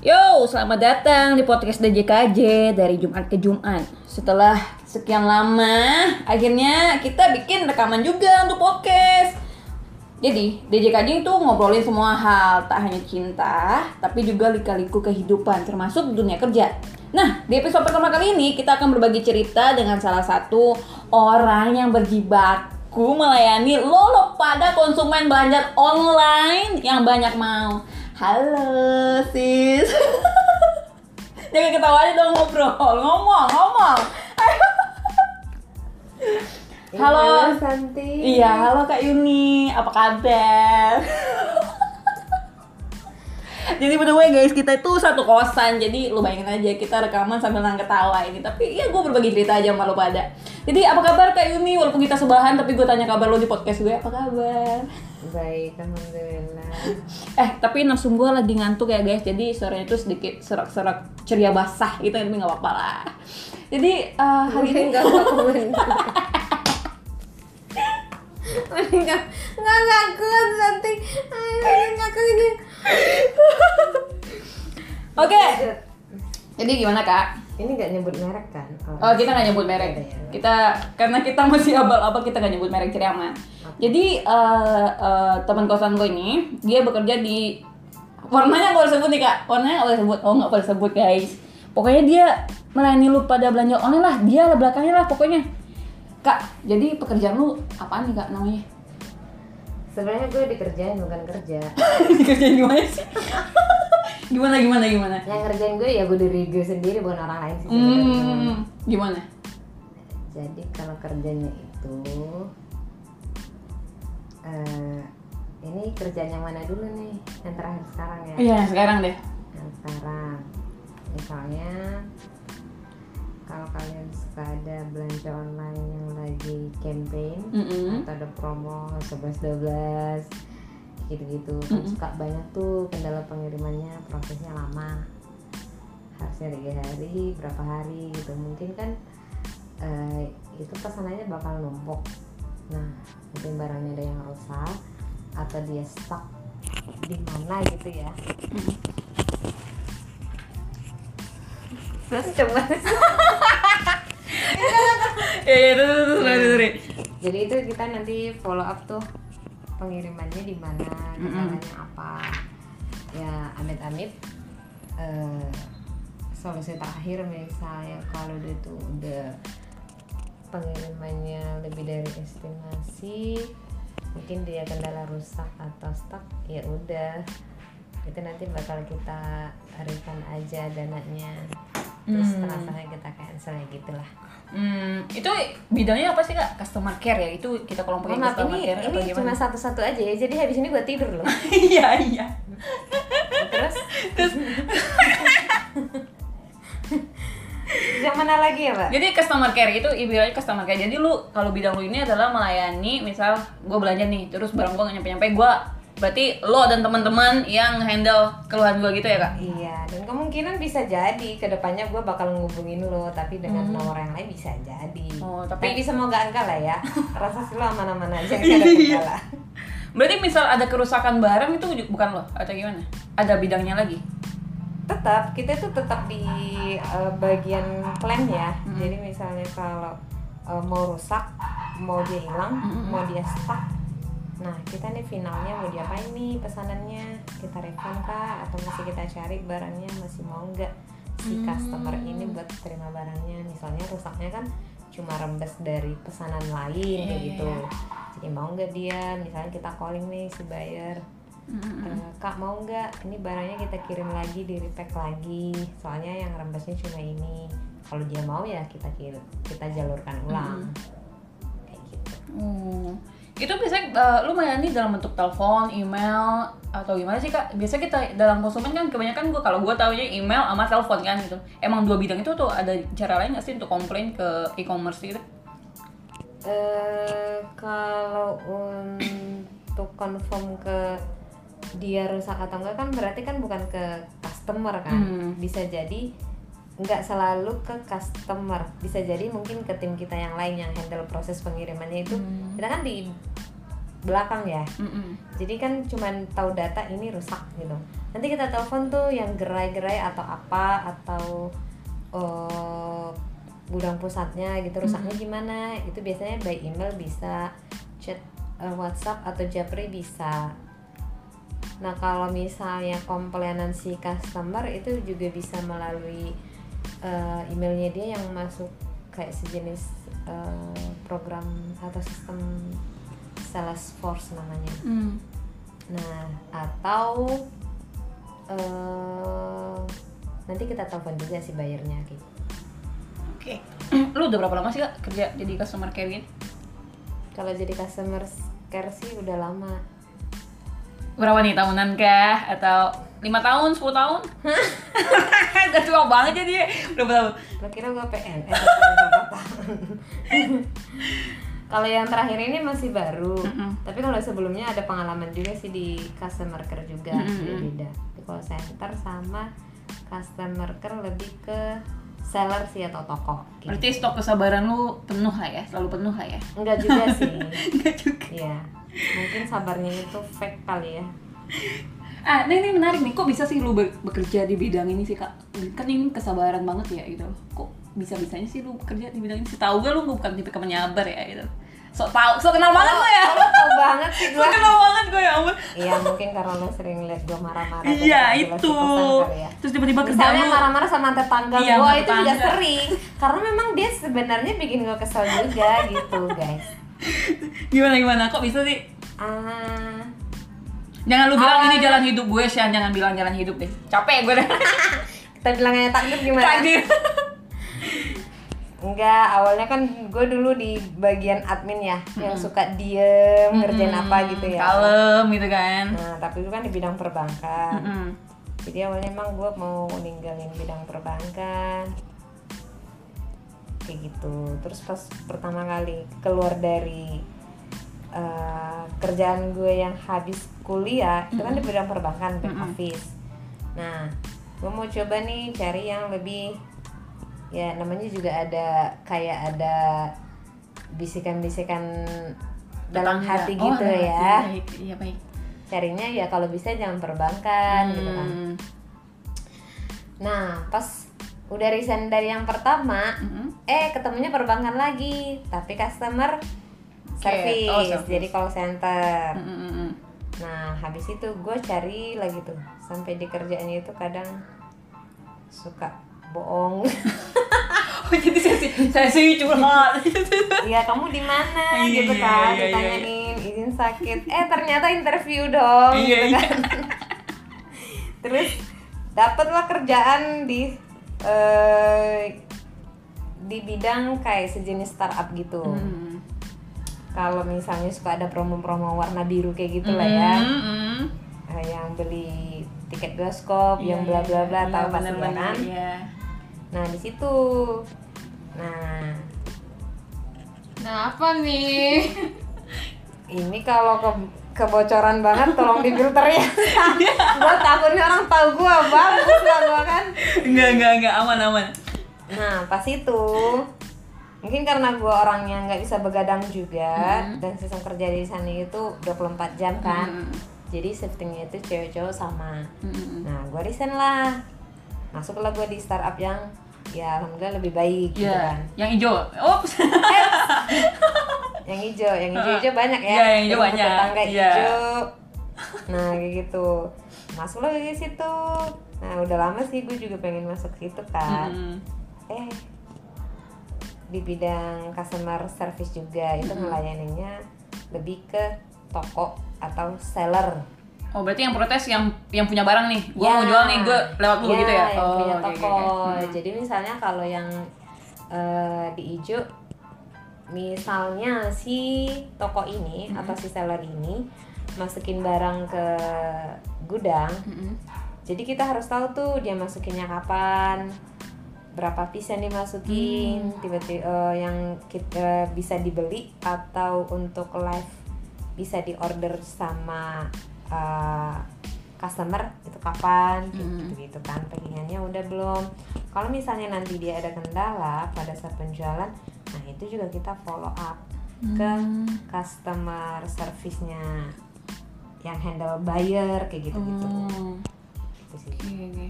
Yo, selamat datang di podcast DJKJ dari Jumat ke Jumat. Setelah sekian lama, akhirnya kita bikin rekaman juga untuk podcast. Jadi, DJKJ itu ngobrolin semua hal, tak hanya cinta, tapi juga lika-liku kehidupan, termasuk dunia kerja. Nah, di episode pertama kali ini kita akan berbagi cerita dengan salah satu orang yang berjibaku melayani lo pada konsumen belanja online yang banyak mau. Halo sis. Jangan ketawa aja dong ngobrol, ngomong, ngomong. Halo. Santi. Iya, halo Kak Yuni, apa kabar? jadi by the way guys, kita itu satu kosan, jadi lu bayangin aja kita rekaman sambil nang ketawa ini. Tapi ya gue berbagi cerita aja sama lu pada. Jadi apa kabar Kak Yuni? Walaupun kita sebelahan, tapi gue tanya kabar lu di podcast gue, apa kabar? Baik, alhamdulillah. Eh, tapi nafsu gue lagi ngantuk ya guys, jadi suaranya tuh sedikit serak-serak ceria basah gitu, tapi nggak apa-apa lah. Jadi eh, hari ini kuat Santi. Ayo, enggak kuat ini. Oke, jadi gimana kak? Ini enggak nyebut merek kan? Oh kita nggak nyebut merek, ya. kita karena kita masih abal-abal kita nggak nyebut merek ciri aman. Jadi eh, eh, teman kosan gue ini dia bekerja di warnanya nggak boleh sebut nih kak, warnanya nggak boleh sebut, oh nggak boleh sebut guys. Pokoknya dia melayani lu pada belanja online lah, dia lah belakangnya lah pokoknya. Kak, jadi pekerjaan lu apa nih kak namanya? Sebenarnya gue dikerjain bukan kerja. Dikerjain gimana sih? gimana gimana gimana? Yang ngerjain gue ya gue diri gue sendiri bukan orang lain sih. Hmm, gimana? Jadi kalau kerjanya itu eh ini kerjaan yang mana dulu nih? Yang terakhir sekarang ya? Iya sekarang deh. yang sekarang misalnya kalau kalian suka ada belanja online yang lagi campaign Mm-mm. atau ada promo 11-12 gitu-gitu. Kan suka banyak tuh kendala pengirimannya prosesnya lama. Harusnya tiga hari berapa hari gitu. Mungkin kan eh, itu pesanannya bakal numpuk. Nah mungkin barangnya ada yang rusak atau dia stuck di mana gitu ya. Terus coba terus terus terus terus, terus. jadi itu kita nanti follow up tuh pengirimannya di mana kendalanya apa. Ya amit-amit eh, solusi terakhir misalnya kalau dia tuh udah pengirimannya lebih dari estimasi mungkin dia kendala rusak atau stuck ya udah. Itu nanti bakal kita refund aja dananya. Terus Hmm. transfernya kita cancel ya gitulah Hmm, itu bidangnya apa sih kak? Customer care ya? Itu kita kelompokin Oh, maaf, customer ini, care atau ini cuma gimana? satu-satu aja ya, jadi habis ini gue tidur loh. Iya iya. Terus, Terus yang mana lagi ya, Pak? jadi customer care itu ibaratnya customer care. Jadi lu kalau bidang lu ini adalah melayani, misal gue belanja nih, terus barang gue gak nyampe-nyampe, gue berarti lo dan teman-teman yang handle keluhan gue gitu ya kak? Iya, dan kemungkinan bisa jadi ke depannya gue bakal ngubungin lo, tapi dengan nomor yang lain bisa jadi. Oh, tapi- tapi semoga enggak lah ya. Rasa sih lo aman-aman aja, Iya. ada kendala. Berarti misal ada kerusakan barang itu bukan lo atau gimana? Ada bidangnya lagi? Tetap, kita tuh tetap di eh, bagian klaim ya. Jadi misalnya kalau eh, mau rusak, mau dia hilang, mau dia stuck, Nah, kita nih finalnya mau diapain nih pesanannya? Kita refund kah? Atau masih kita cari barangnya masih mau nggak si customer ini buat terima barangnya? Misalnya rusaknya kan cuma rembes dari pesanan lain kayak gitu. Jadi mau nggak dia? Misalnya kita calling nih si buyer, "Eh, kak mau nggak? Ini barangnya kita kirim lagi di repack lagi. Soalnya yang rembesnya cuma ini. Kalau dia mau ya kita kirim, kita jalurkan ulang. Kayak gitu. Hmm. Itu biasanya eh, lu melayani dalam bentuk telepon, email atau gimana sih kak? Biasa kita dalam konsumen kan kebanyakan gua kalau gua taunya email sama telepon kan gitu. Emang dua bidang itu tuh ada cara lain nggak sih untuk komplain ke e-commerce gitu? Eh kalau untuk confirm ke dia rusak atau enggak kan berarti kan bukan ke customer kan Hmm. bisa jadi nggak selalu ke customer. Bisa jadi mungkin ke tim kita yang lain yang handle proses pengirimannya itu. Kita kan di belakang ya. Mm-mm. jadi kan cuman tahu data ini rusak gitu. Nanti kita telepon tuh yang gerai-gerai atau apa atau eh, gudang pusatnya gitu rusaknya gimana. Itu biasanya by email bisa chat eh, WhatsApp atau Japri bisa. Nah kalau misalnya komplainan si customer itu juga bisa melalui eh, emailnya dia yang masuk kayak sejenis eh, program atau sistem Salesforce namanya Mm. Nah, atau eh nanti kita telepon juga si bayarnya gitu. Oke. Lu udah berapa lama sih kak kerja jadi customer care gini? Kalau jadi customer care sih udah lama. Berapa nih tahunan kah? Atau lima tahun, 10 tahun? Udah tua banget jadi berapa tahun? Lo kira gue PNS berapa tahun? Kalau yang terakhir ini masih baru, Mm-mm. tapi kalau sebelumnya ada pengalaman juga sih di customer care juga, Mm-mm. beda beda. Di call center sama customer care lebih ke seller sih atau toko. Gitu. Berarti stok kesabaran lu penuh lah ya? Selalu penuh lah ya? Enggak juga sih. Enggak juga. Iya, mungkin sabarnya itu fake kali ya. Ah, ini, ini menarik nih. Kok bisa sih lu be- bekerja di bidang ini sih kak? Kan ini kesabaran banget ya gitu. Kok bisa-bisanya sih lu bekerja di bidang ini? sih? Tahu gak lu bukan tipe penyabar ya gitu? So tahu, so kenal banget lo ya. Lo tau banget sih So gue. kenal banget gue ya ampun. Iya mungkin karena lo sering liat gue marah-marah. Iya itu. ya. Terus tiba-tiba kerja Misalnya marah-marah sama tetangga Iya, gue itu juga sering Karena memang dia sebenarnya bikin gue kesel juga gitu guys Gimana gimana? Kok bisa sih? Ah, Jangan lu bilang Ah. ini jalan hidup gue, Shan. Jangan bilang jalan hidup deh. Capek gue deh. Kita bilangnya takdir gimana? Takdir. Enggak, awalnya kan gue dulu di bagian admin ya Yang suka diem, ngerjain apa gitu ya Kalem gitu kan. Nah, tapi itu kan di bidang perbankan Mm-mm. Jadi awalnya emang gue mau ninggalin bidang perbankan Kayak gitu Terus pas pertama kali keluar dari eh, kerjaan gue yang habis kuliah Itu kan di bidang perbankan, back office Nah, gue mau coba nih cari yang lebih Ya namanya juga ada kayak ada bisikan-bisikan dalam hati Oh, gitu ya hati. Baik. Iya baik. carinya ya kalau bisa jangan perbankan gitu kan Hmm. nah pas udah resign dari yang pertama Mm-mm. eh ketemunya perbankan lagi tapi customer service, Oh, service. jadi call center Mm-mm. nah habis itu gue cari lagi tuh sampai di kerjaannya itu kadang suka bohong Oh jadi sesi sesi curhat. Iya kamu di mana Iya, gitu iya, kan iya, iya, ditanyain izin sakit eh ternyata interview dong Iya, gitu iya. kan terus dapatlah kerjaan di eh, di bidang kayak sejenis startup gitu Mm. Kalau misalnya suka ada promo-promo warna biru kayak gitu lah ya Mm-mm. Eh, yang beli tiket bioskop yang bla bla bla Iya, tahu pasti ya kan Iya. nah di situ nah Nah apa nih? ini kalau ke kebocoran banget tolong difilter ya gue takutnya orang tahu gue bagus lah gue kan Enggak enggak enggak aman aman. nah pas itu mungkin karena gue orangnya nggak bisa begadang juga dan sistem kerja di sana itu 24 jam kan Mm. jadi shiftingnya itu cewek-cewek sama Mm-mm. nah gue resign lah masuklah gue di startup yang ya alhamdulillah lebih baik gitu Iya, kan yang hijau. Oh, yang hijau yang hijau-hijau banyak ya Iya, yang hijau banyak. tetangga Iya. hijau nah kayak gitu masuk lagi ke situ nah udah lama sih gue juga pengen masuk situ kan Mm-mm. eh di bidang customer service juga itu melayaninya lebih ke toko atau seller Oh berarti yang protes yang yang punya barang nih, gua Ya. mau jual nih, gua lewat lu gitu ya? yang punya oke, toko oke, oke. jadi misalnya kalau yang eh, di hijau misalnya si toko ini atau si seller ini masukin barang ke gudang Mm-mm. jadi kita harus tahu tuh dia masukinnya kapan berapa piece yang dimasukin Hmm. tiba-tiba eh, yang kita bisa dibeli atau untuk live bisa diorder sama eh, customer itu kapan Hmm. gitu gitu kan pagingannya udah belum kalau misalnya nanti dia ada kendala pada saat penjualan nah itu juga kita follow up ke customer service-nya yang handle buyer kayak gitu-gitu. Hmm. Gitu sih. Oke, oke.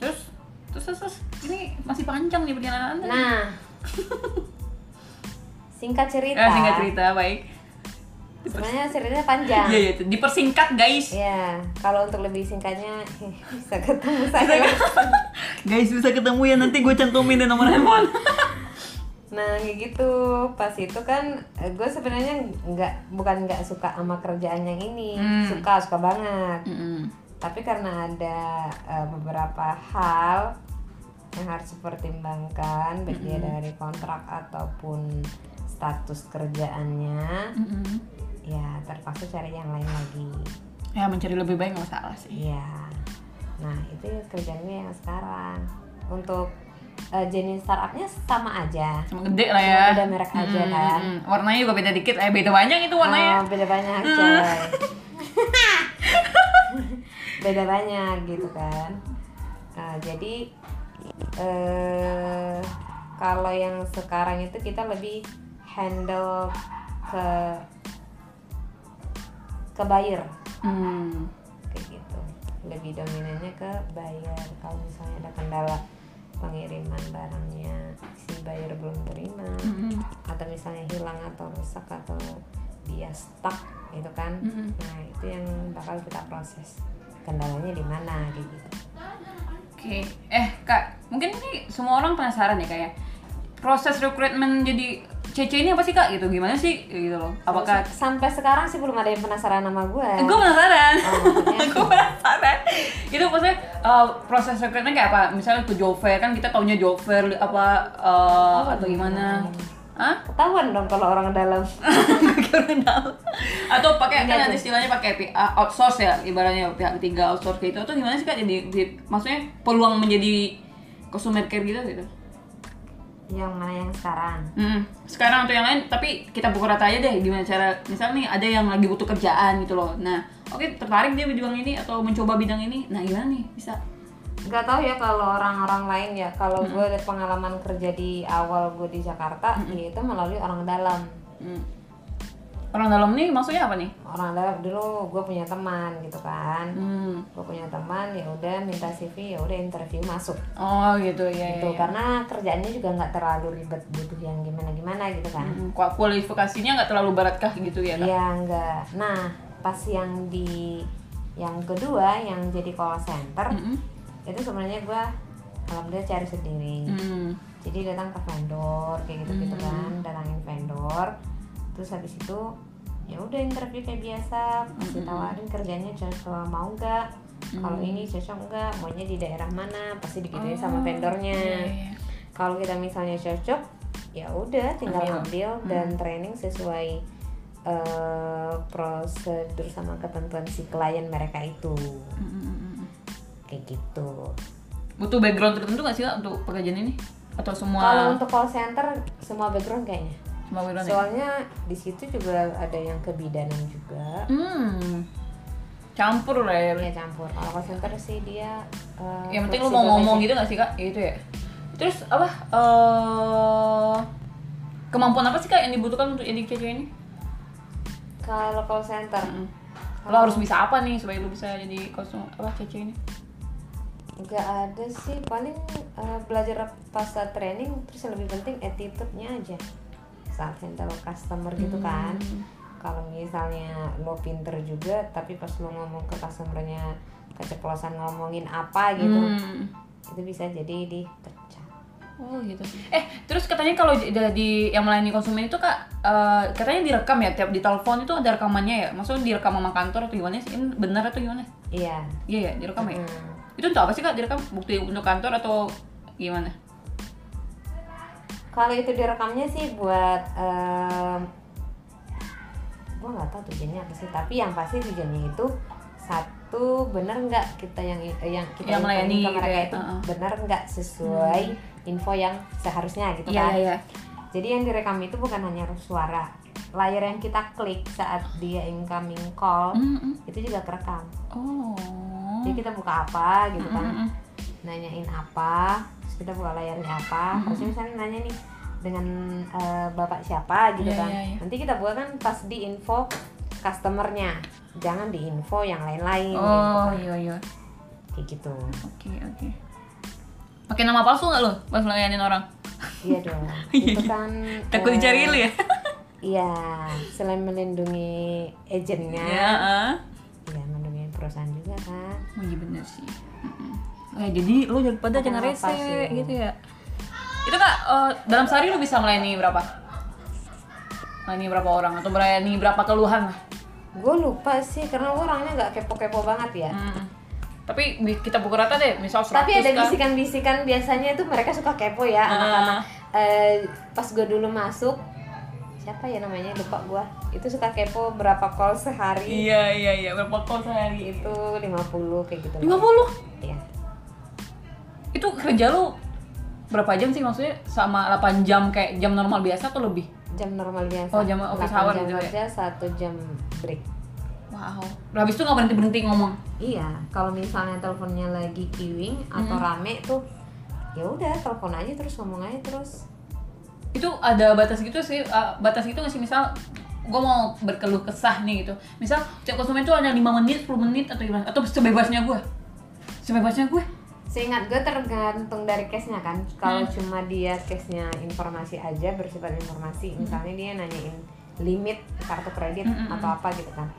Terus, terus, terus, terus, ini masih panjang nih perjalanan Anda. Nah, singkat cerita. Eh, singkat cerita, baik. Sebenarnya ceritanya panjang. Iya, iya, dipersingkat guys. Ya, kalau untuk lebih singkatnya bisa ketemu saya. guys bisa ketemu ya nanti gue cantumin deh nomor handphone. Nah, kayak gitu. Pas itu kan gue sebenarnya nggak bukan nggak suka sama kerjaan yang ini, Hmm. suka suka banget. Mm-mm. Tapi karena ada eh, beberapa hal yang harus dipertimbangkan, baik dia dari kontrak ataupun status kerjaannya, Mm-mm. ya terpaksa cari yang lain lagi. Ya mencari lebih baik nggak masalah sih. Iya. Nah, itu kerjaan gue yang sekarang. Untuk eh, jenis startupnya sama aja. Sama gede lah ya. Beda merek aja Mm-mm, kan. Warnanya juga beda dikit, eh beda banyak itu warnanya. Oh, beda banyak, coy. Beda banyak gitu kan. Nah, jadi eh kalau yang sekarang itu kita lebih handle ke ke buyer Hmm. kayak gitu lebih dominannya ke buyer kalau misalnya ada kendala pengiriman barangnya si buyer belum terima Mm-mm. atau misalnya hilang atau rusak atau dia stuck gitu kan Mm-mm. nah itu yang bakal kita proses kendalanya di mana kayak gitu Oke, eh kak, mungkin ini semua orang penasaran ya kayak proses rekrutmen jadi CC ini apa sih kak gitu? Gimana sih gitu loh? Apakah sampai sekarang sih belum ada yang penasaran sama gue gue penasaran, Oh, gue penasaran. Itu maksudnya uh, proses rekrutmen kayak apa? Misalnya ke job fair kan kita taunya job fair apa uh, atau gimana? Hah? ketahuan dong kalau orang dalam. Atau pakai kan nanti istilahnya pakai pi- uh, outsource ya, ibaratnya pihak ketiga outsource kayak itu atau gimana sih kak? Jadi, di- maksudnya peluang menjadi customer care gitu gitu? yang mana yang sekarang Hmm, sekarang atau yang lain, tapi kita pukul rata aja deh gimana cara, misalnya nih ada yang lagi butuh kerjaan gitu loh. Nah, oke tertarik dia di bidang ini atau mencoba bidang ini, nah gimana nih bisa? Nggak tahu ya kalau orang-orang lain ya kalau gue lihat pengalaman kerja di awal gue di Jakarta ya itu melalui orang dalam Hmm. Orang dalam nih maksudnya apa nih? orang dalam dulu gue punya teman gitu kan Hmm. gue punya teman ya udah minta CV ya udah interview masuk Oh gitu ya. gitu ya, ya. karena kerjaannya juga nggak terlalu ribet butuh yang gimana gimana gitu kan Hmm, kualifikasinya nggak terlalu baratkah gitu ya? Iya enggak nah pas yang di yang kedua yang jadi call center Mm-mm. Itu sebenarnya gue alhamdulillah cari sendiri Hmm. jadi datang ke vendor kayak gitu gitu kan datangin vendor terus habis itu ya udah interview kayak biasa pasti tawarin kerjanya cocok mau nggak kalau ini cocok nggak maunya di daerah mana pasti digituin sama vendornya Iya, iya. kalau kita misalnya cocok ya udah tinggal Ambil. ambil dan training sesuai eh, prosedur sama ketentuan si klien mereka itu Mm, mm, mm, mm. Kayak gitu Butuh background tertentu nggak sih kak untuk pekerjaan ini? Atau semua kalau untuk call center semua background kayaknya semua background ya? Soalnya di situ juga ada yang kebidanan juga. Hmm. Campur lah ya. Dia campur. Kalau call center sih dia eh, Yang penting lu mau ngomong gitu gak sih kak? Ya, itu ya. Terus apa? eh kemampuan apa sih kak yang dibutuhkan untuk jadi cewek ini? Kalau call center Hmm. Lo harus bisa apa nih supaya lu bisa jadi kostum apa cewek ini? Nggak ada sih paling eh, belajar pas training terus yang lebih penting attitude-nya aja saat handle customer gitu kan. Hmm. Kalau misalnya lo pinter juga tapi pas lo ngomong ke customernya keceplosan ngomongin apa gitu Hmm. itu bisa jadi dipecat. Oh gitu. Eh terus katanya kalau di, yang melayani konsumen itu kak eh, katanya direkam ya tiap di telepon itu ada rekamannya ya. Maksudnya direkam sama kantor atau gimana sih? Ini benar atau gimana? Iya. Iya ya direkam ya. Hmm. Itu untuk apa sih kak direkam? Bukti untuk kantor atau gimana? Kalau itu direkamnya sih buat em, gua nggak tahu tujuannya apa sih, tapi yang pasti tujuannya itu satu benar nggak kita yang yang kita Yang melayani ke gitu mereka ya, itu uh-uh. benar nggak sesuai info yang seharusnya gitu kan. iya. Jadi yang direkam itu bukan hanya suara, layar yang kita klik saat dia incoming call Mm, mm. itu juga kerekam. Oh. Jadi kita buka apa gitu Mm, kan, mm, mm. nanyain apa, terus kita buka layarnya apa. Harusnya misalnya nanya nih, dengan eh, bapak siapa gitu Iya, kan iya, iya. nanti kita buat kan pas di info customernya jangan di info yang lain-lain gitu Oh kan. iya iya. kayak gitu Oke oke. Pakai nama palsu nggak lo pas ngelayanin orang? iya dong itu kan Takut eh, dicari lu ya? iya selain melindungi agentnya Ya. ah. ya perusahaan juga kan iya bener sih. Eh, jadi lo daripada jangan rese gitu ya. Itu kak eh, dalam sehari lo bisa melayani berapa? Melayani berapa orang atau melayani berapa keluhan lah? gue lupa sih karena gue orangnya nggak kepo-kepo banget ya Mm. Tapi kita pukul rata deh, misal 100 tapi ada kan? bisikan-bisikan biasanya itu mereka suka kepo ya Ah. anak-anak Eh, pas gue dulu masuk siapa ya namanya lupa gue itu suka kepo berapa call sehari Iya iya iya berapa call sehari? itu 50 kayak gitu 50? Iya. Itu kerja lu berapa jam sih maksudnya? Sama 8 jam kayak jam normal biasa atau lebih? jam normal biasa Oh, jam office 8 hour jam gitu ya? satu jam break Wow. Habis itu nggak berhenti berhenti ngomong. iya kalau misalnya teleponnya lagi queuing atau rame tuh ya udah telepon aja terus ngomong aja terus Itu ada batas gitu sih, uh, batas gitu nggak sih misal gue mau berkeluh kesah nih gitu. Misal setiap konsumen tuh hanya 5 menit, 10 menit atau gimana? Atau sebebasnya gue? Sebebasnya gue? Seingat gue tergantung dari case-nya kan. Kalau cuma dia case-nya informasi aja bersifat informasi, misalnya dia nanyain limit kartu kredit atau apa gitu kan.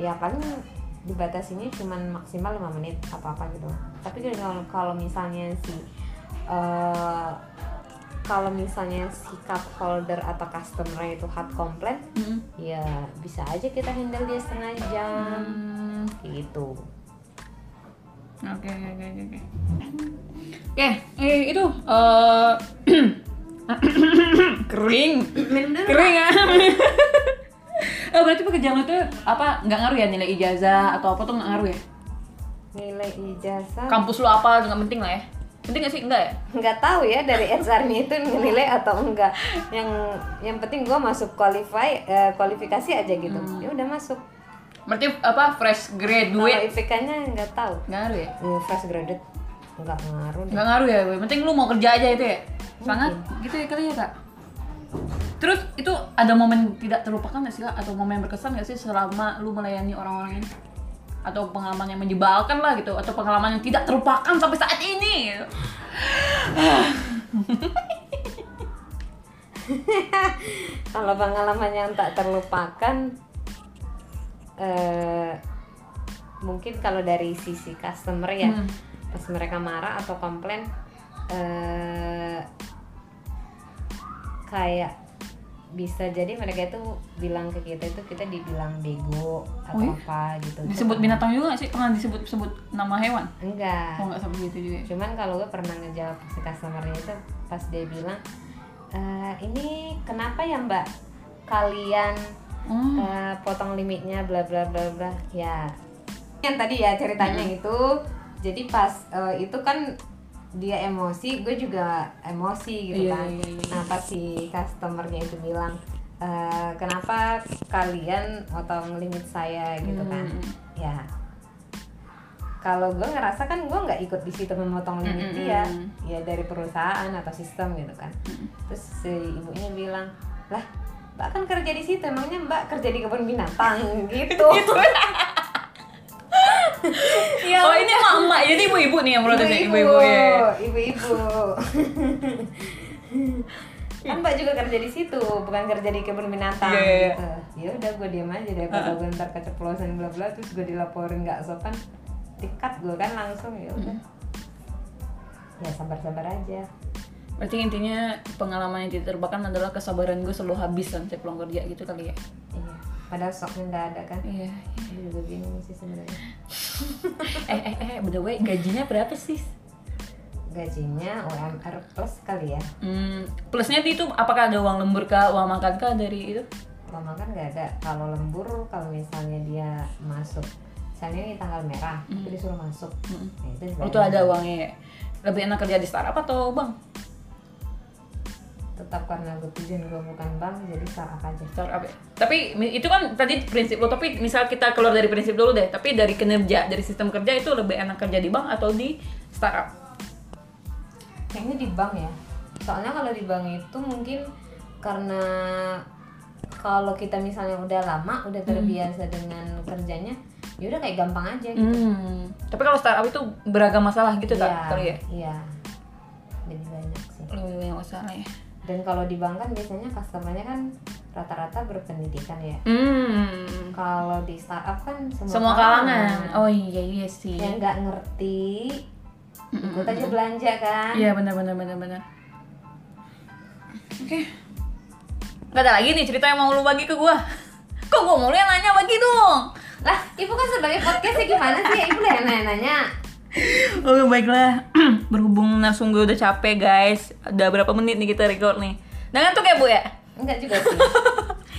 Ya paling dibatasinya cuma maksimal 5 menit atau apa gitu. Tapi kalau kalau misalnya si eh, kalau misalnya si card holder atau customer itu hard complaint, Mm-mm. ya bisa aja kita handle dia setengah jam Hmm. gitu. Oke oke oke oke. Oke, Oke, eh, itu eh kering. Kering ya. oh, berarti pekerjaan lo tuh apa nggak ngaruh ya nilai ijazah atau apa tuh nggak ngaruh ya? Nilai ijazah Kampus lo apa nggak penting lah ya? Penting nggak sih? Enggak ya? nggak tahu ya dari HR-nya itu nilai atau enggak yang yang penting gue masuk qualify eh, kualifikasi aja gitu ya udah masuk Berarti apa fresh graduate IPK-nya nggak tahu ngaruh ya? Ya, fresh graduate nggak ngaruh. Nggak ngaruh ya, Boy. penting lu mau kerja aja itu ya? Sangat gitu ya kali ya kak? Terus itu ada momen tidak terlupakan nggak sih kak? Atau momen berkesan nggak sih selama lu melayani orang-orang ini? Atau pengalaman yang menyebalkan lah gitu? Atau pengalaman yang tidak terlupakan sampai saat ini? gitu? kalau pengalaman yang tak terlupakan eh mungkin kalau dari sisi customer ya Hmm. pas mereka marah atau komplain eh kayak bisa jadi mereka itu bilang ke kita itu kita dibilang bego atau Oh iya? apa gitu Disebut binatang juga nggak sih? Pernah disebut-sebut nama hewan? enggak Oh nggak sampai gitu juga ya? cuman kalau gue pernah ngejawab si customernya itu pas dia bilang "Eh, ini kenapa ya mbak kalian Hmm. eh, potong limitnya bla bla bla bla ya yang tadi ya ceritanya itu jadi pas eh, itu kan dia emosi gue juga emosi gitu Iya, kan. iya, iya. nah pas si customernya itu bilang "Eh, kenapa kalian potong limit saya? gitu kan. Hmm. ya. Kalau gue ngerasa kan gue nggak ikut di situ memotong limit Mm, mm, dia mm. ya dari perusahaan atau sistem gitu kan. Terus si ibunya bilang lah mbak kan kerja di situ emangnya mbak kerja di kebun binatang? Gitu ya oh ini emak-emak, jadi ibu-ibu nih yang protes ya? Ibu-ibu ya? ibu-ibu kan mbak juga kerja di situ bukan kerja di kebun binatang Iya, iya. gitu ya udah gue diam aja daripada gue ntar keceplosan bla bla terus gue dilaporin nggak sopan dikat gue kan langsung ya udah ya sabar sabar aja Berarti intinya pengalaman yang tidak terlupakan adalah kesabaran gue selalu habis kan saya pulang kerja gitu kali ya? Padahal stoknya nggak ada kan Iya. gue juga bingung sih sebenarnya eh eh eh, by the way gajinya berapa sih? gajinya UMR plus kali ya Hmm, plusnya itu apakah ada uang lembur kah, uang makan kah dari itu? mama kan nggak ada kalau lembur kalau misalnya dia masuk misalnya ini tanggal merah tapi disuruh masuk Mm. nah, itu Oh, itu ada uangnya ya? Lebih enak kerja di startup atau bang? Tetap karena gue tujuan gue bukan bank jadi startup aja Startup ya? Tapi itu kan tadi prinsip lo, tapi misal kita keluar dari prinsip dulu deh Tapi dari kinerja, dari sistem kerja itu lebih enak kerja di bank atau di startup? kayaknya di bank ya soalnya kalau di bank itu mungkin karena kalau kita misalnya udah lama udah terbiasa dengan kerjanya ya udah kayak gampang aja gitu. Hmm. Tapi kalau startup itu beragam masalah gitu Iya, tak? Kali ya? iya lebih banyak sih Lebih banyak masalah ya. Dan kalau di bank kan biasanya customernya kan rata-rata berpendidikan ya Hmm. kalau di startup kan semua, Semua kalangan. Oh iya iya sih. yang nggak ngerti ikut aja belanja kan Iya benar benar benar benar. Oke. Gak ada lagi nih cerita yang mau lu bagi ke gua. Kok gua mulu yang nanya bagi dong. lah ibu kan sebagai podcastnya gimana sih ibu lah yang nanya-nanya Oke baiklah. Berhubung narsum gue udah capek guys. Udah berapa menit nih kita record nih. Udah ngantuk ya bu ya? enggak juga sih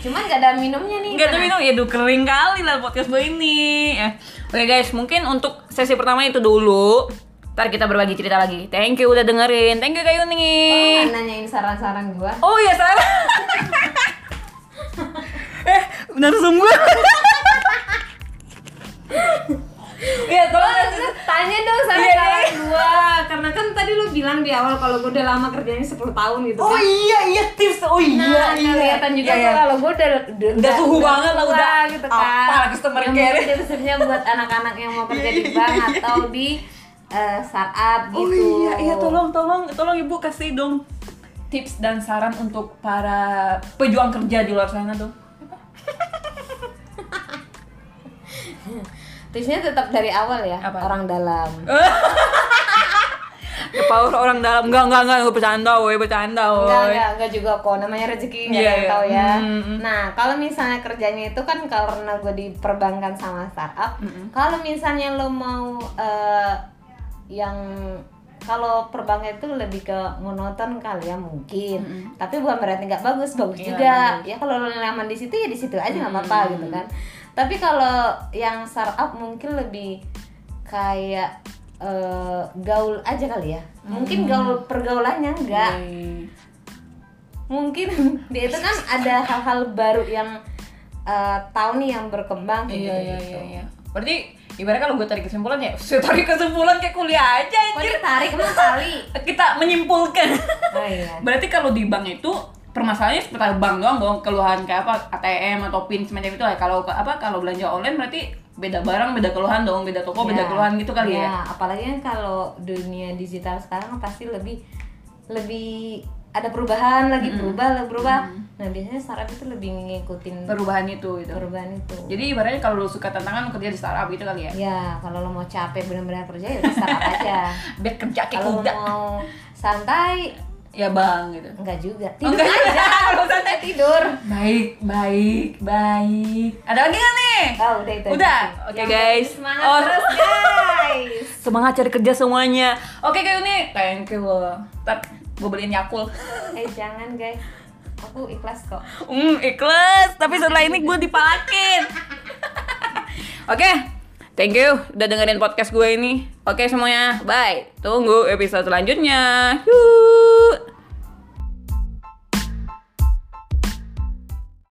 cuman nggak ada minumnya nih Enggak ada minum ya duh kering kali lah podcast gue ini. Ya. Oke guys, mungkin untuk sesi pertama itu dulu. Ntar kita berbagi cerita lagi. Thank you udah dengerin. Thank you Kak Oh, Yuni. nggak nanyain saran-saran gua Oh iya salah. eh, narsum gue. Iya, tolong Terus tanya dong Iya, saran-saran iya. gua karena kan tadi lu bilang di awal kalau gua udah lama kerjanya 10 tahun gitu Oh kan iya iya tips. Oh iya Nah, iya. kelihatan juga Iya, iya. gua kalau gua udah udah, Udah suhu banget lah, udah gitu apa kan. customer yang care. mungkin tipsnya buat anak-anak yang mau kerja di Iya, bank iya, atau di eh, startup Oh gitu. iya, iya tolong, tolong, tolong ibu kasih dong tips dan saran untuk para pejuang kerja di luar sana dong. Tipsnya tetap dari awal ya, Apa? orang dalam. Power orang dalam, enggak enggak enggak, gue bercanda, woi bercanda, Enggak, woi. enggak, enggak juga kok. Namanya rezeki Iya, nggak ada yang iya. tahu ya. Hmm, hmm. Nah, kalau misalnya kerjanya itu kan karena gue di perbankan sama startup. Hmm, Kalau misalnya lo mau eh, yang kalau perbankan itu lebih ke monoton kali ya mungkin. Tapi bukan berarti nggak bagus, bagus Hmm, Iya, juga. bagus. Ya kalau lo nyaman di situ ya di situ aja nggak apa-apa gitu kan. Tapi kalau yang startup mungkin lebih kayak eh, gaul aja kali ya. Mungkin gaul pergaulannya enggak Woi. mungkin dia itu kan ada hal-hal baru yang eh, tahu nih yang berkembang Iya gitu iya gitu. iya iya. Berarti ibaratnya kalau gue tarik kesimpulan ya, saya tarik kesimpulan kayak kuliah aja anjir. ditarik emang tali? Kita menyimpulkan. Oh iya. Berarti kalau di bank itu permasalahannya seputar bank doang dong, keluhan kayak apa ATM atau PIN semacam itu lah. Kalau ke- apa kalau belanja online berarti beda barang, beda keluhan dong, beda toko, beda Ya, keluhan gitu kali ya. ya, apalagi kan kalau dunia digital sekarang pasti lebih lebih ada perubahan lagi berubah lagi berubah. Nah biasanya startup itu lebih ngikutin Perubahan itu gitu. perubahan itu. Jadi ibaratnya kalau lu suka tantangan kerja di startup gitu kali ya. ya kalau lo mau capek benar-benar kerja ya udah startup aja. Biar kerja kayak Kalau lo kuda. mau santai Ya bang gitu. enggak juga. Oh, Tidur enggak aja. Kalau santai. tidur. Baik, baik, baik. Ada lagi nggak nih? Oh, udah itu. Udah. Oke, Yang guys. Semangat Oh. terus, guys. Semangat cari kerja semuanya. Oke kayak ini. Thank you loh. Ntar gue beliin Yakul. eh, jangan, guys. Aku ikhlas kok. Hmm, ikhlas. Tapi setelah ini gue dipalakin. Oke. Thank you udah dengerin podcast gue ini. Oke semuanya. Bye. Tunggu episode selanjutnya. Yuk.